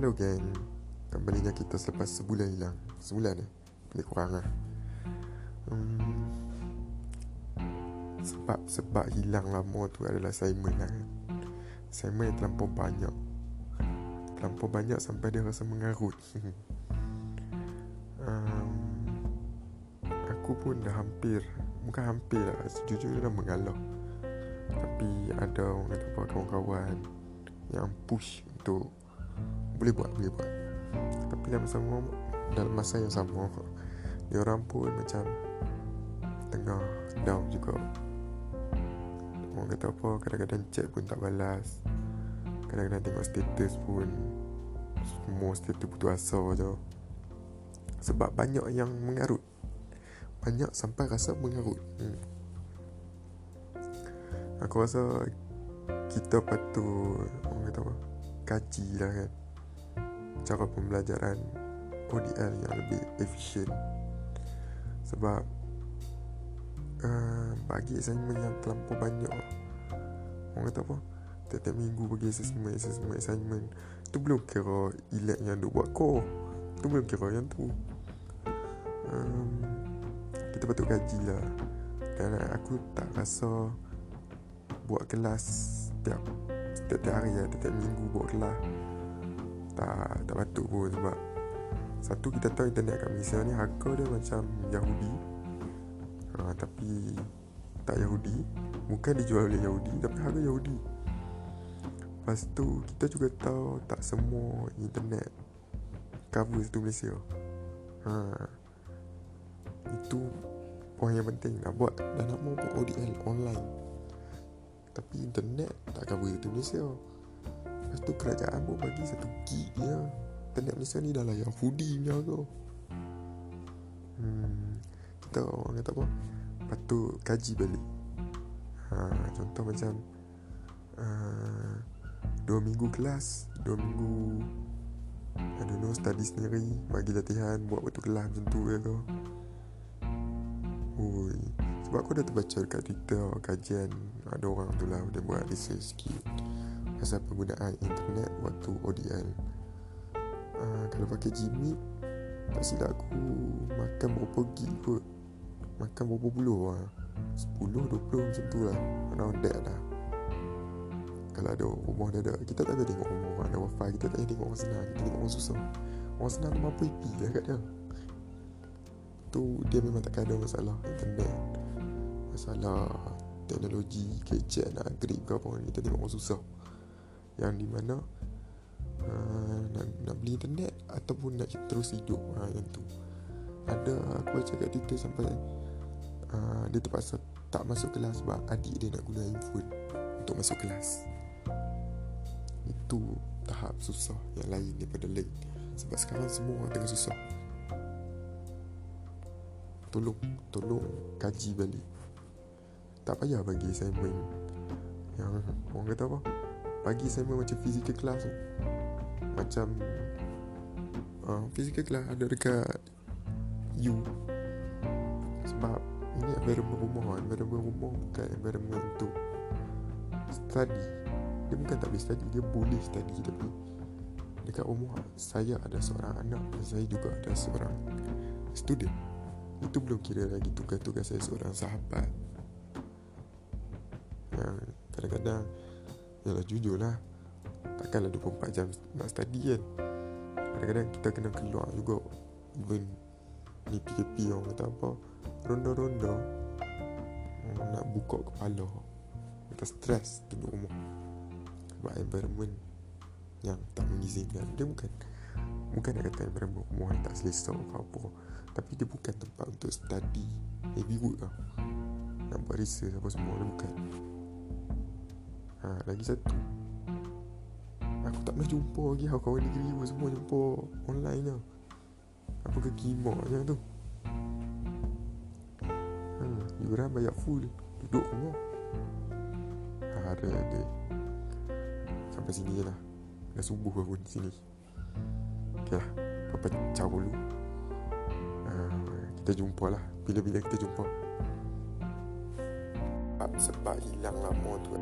Halo geng Kembalinya kita selepas sebulan hilang. Sebulan eh? Lebih kurang lah. Hmm, Sebab Sebab hilang lama tu adalah assignment lah. Kan Assignment yang terlampau banyak. Terlampau banyak sampai dia rasa mengarut. Um, Aku pun dah hampir Bukan hampir lah. Sejujurnya dah mengalah. Tapi ada orang kata kawan-kawan Yang push untuk boleh buat boleh buat. Tapi dalam sama dalam masa yang sama dia orang pun macam tengah down juga. Orang kata apa kadang-kadang chat pun tak balas. Kadang-kadang tengok status pun semua status putus asa je. Sebab banyak yang mengarut. Banyak sampai rasa mengarut. Hmm. aku rasa kita patut orang kata apa kaji lah kan. Cara pembelajaran ODL yang lebih efisien. Sebab uh, bagi assignment yang terlampau banyak orang kata apa? Tiap-tiap minggu bagi assignment assignment assignment. Tu belum kira ilat yang duk buat core tu belum kira yang tu. Um, kita patut kaji lah. Dan aku tak rasa buat kelas setiap setiap hari ya, setiap minggu buat kelas. Tak tak patut pun sebab satu kita tahu internet kat Malaysia ni harga dia macam Yahudi. Ha, tapi tak Yahudi. Bukan dijual oleh Yahudi tapi harga Yahudi. Lepas tu kita juga tahu tak semua internet cover satu Malaysia. Ha, itu poin yang penting nak buat dan nak mau buat ODL online tapi internet tak cover satu Malaysia Lepas tu kerajaan pun bagi satu gig je Internet Malaysia ni dah lah Yahudi punya tu hmm, Kita orang kata apa? Patut kaji balik. Ha, Contoh macam uh, Dua minggu kelas Dua minggu I don't know Study sendiri Bagi latihan Buat waktu kelas macam tu ya tu. Ui. Sebab aku dah terbaca dekat Twitter Kajian Ada orang tu lah Dia buat research sikit pasal penggunaan internet waktu ODL uh, ah, kalau pakai Gmeet tak silap aku makan berapa gig kot. Makan berapa puluh lah 10, 20 macam tu lah around that lah. Kalau ada rumah dia ada kita tak ada tengok rumah. Ada wifi kita tak ada tengok orang senang. Kita tengok orang susah. Orang senang tu mampu IP lah kat dia. Tu dia memang tak ada masalah internet masalah teknologi gadget nak upgrade ke apa kita tengok orang susah. Yang di mana uh, nak, nak beli internet ataupun nak terus hidup ha, yang tu. Ada aku baca kat Twitter sampai uh, dia terpaksa tak masuk kelas sebab adik dia nak guna handphone untuk masuk kelas. Itu tahap susah yang lain daripada lain. Sebab sekarang semua tengah susah. Tolong tolong kaji balik tak payah bagi assignment. Yang orang kata apa? Bagi saya macam physical class tu. Macam uh, physical class ada dekat you sebab ini environment rumah. Environment rumah bukan environment untuk study. Dia bukan tak boleh study dia boleh study tapi dekat rumah saya ada seorang anak dan saya juga ada seorang student. Itu belum kira lagi tugas-tugas saya seorang sahabat kadang-kadang. Yalah jujur lah Takkanlah 24 jam nak study kan. Kadang-kadang kita kena keluar juga. Even Ni PKP orang kata apa Ronda-ronda Nak buka kepala. Kita stres duduk rumah. Sebab environment Yang tak mengizinkan. Dia bukan Bukan nak kata environment rumah tak selesa ke apa. Tapi dia bukan tempat untuk study. Heavy work lah Nak buat research apa semua Dia bukan ha, Lagi satu Aku tak pernah jumpa lagi ha, Kawan negeri pun semua jumpa online je Apa ke kimak je tu. Ha, Yuran bayar full. Duduk semua. Ada ada. Sampai sini je lah. Dah subuh aku di sini. Okay lah Papa caw dulu. Ha, Kita jumpa lah. Bila-bila kita jumpa. Sebab hilang lama tu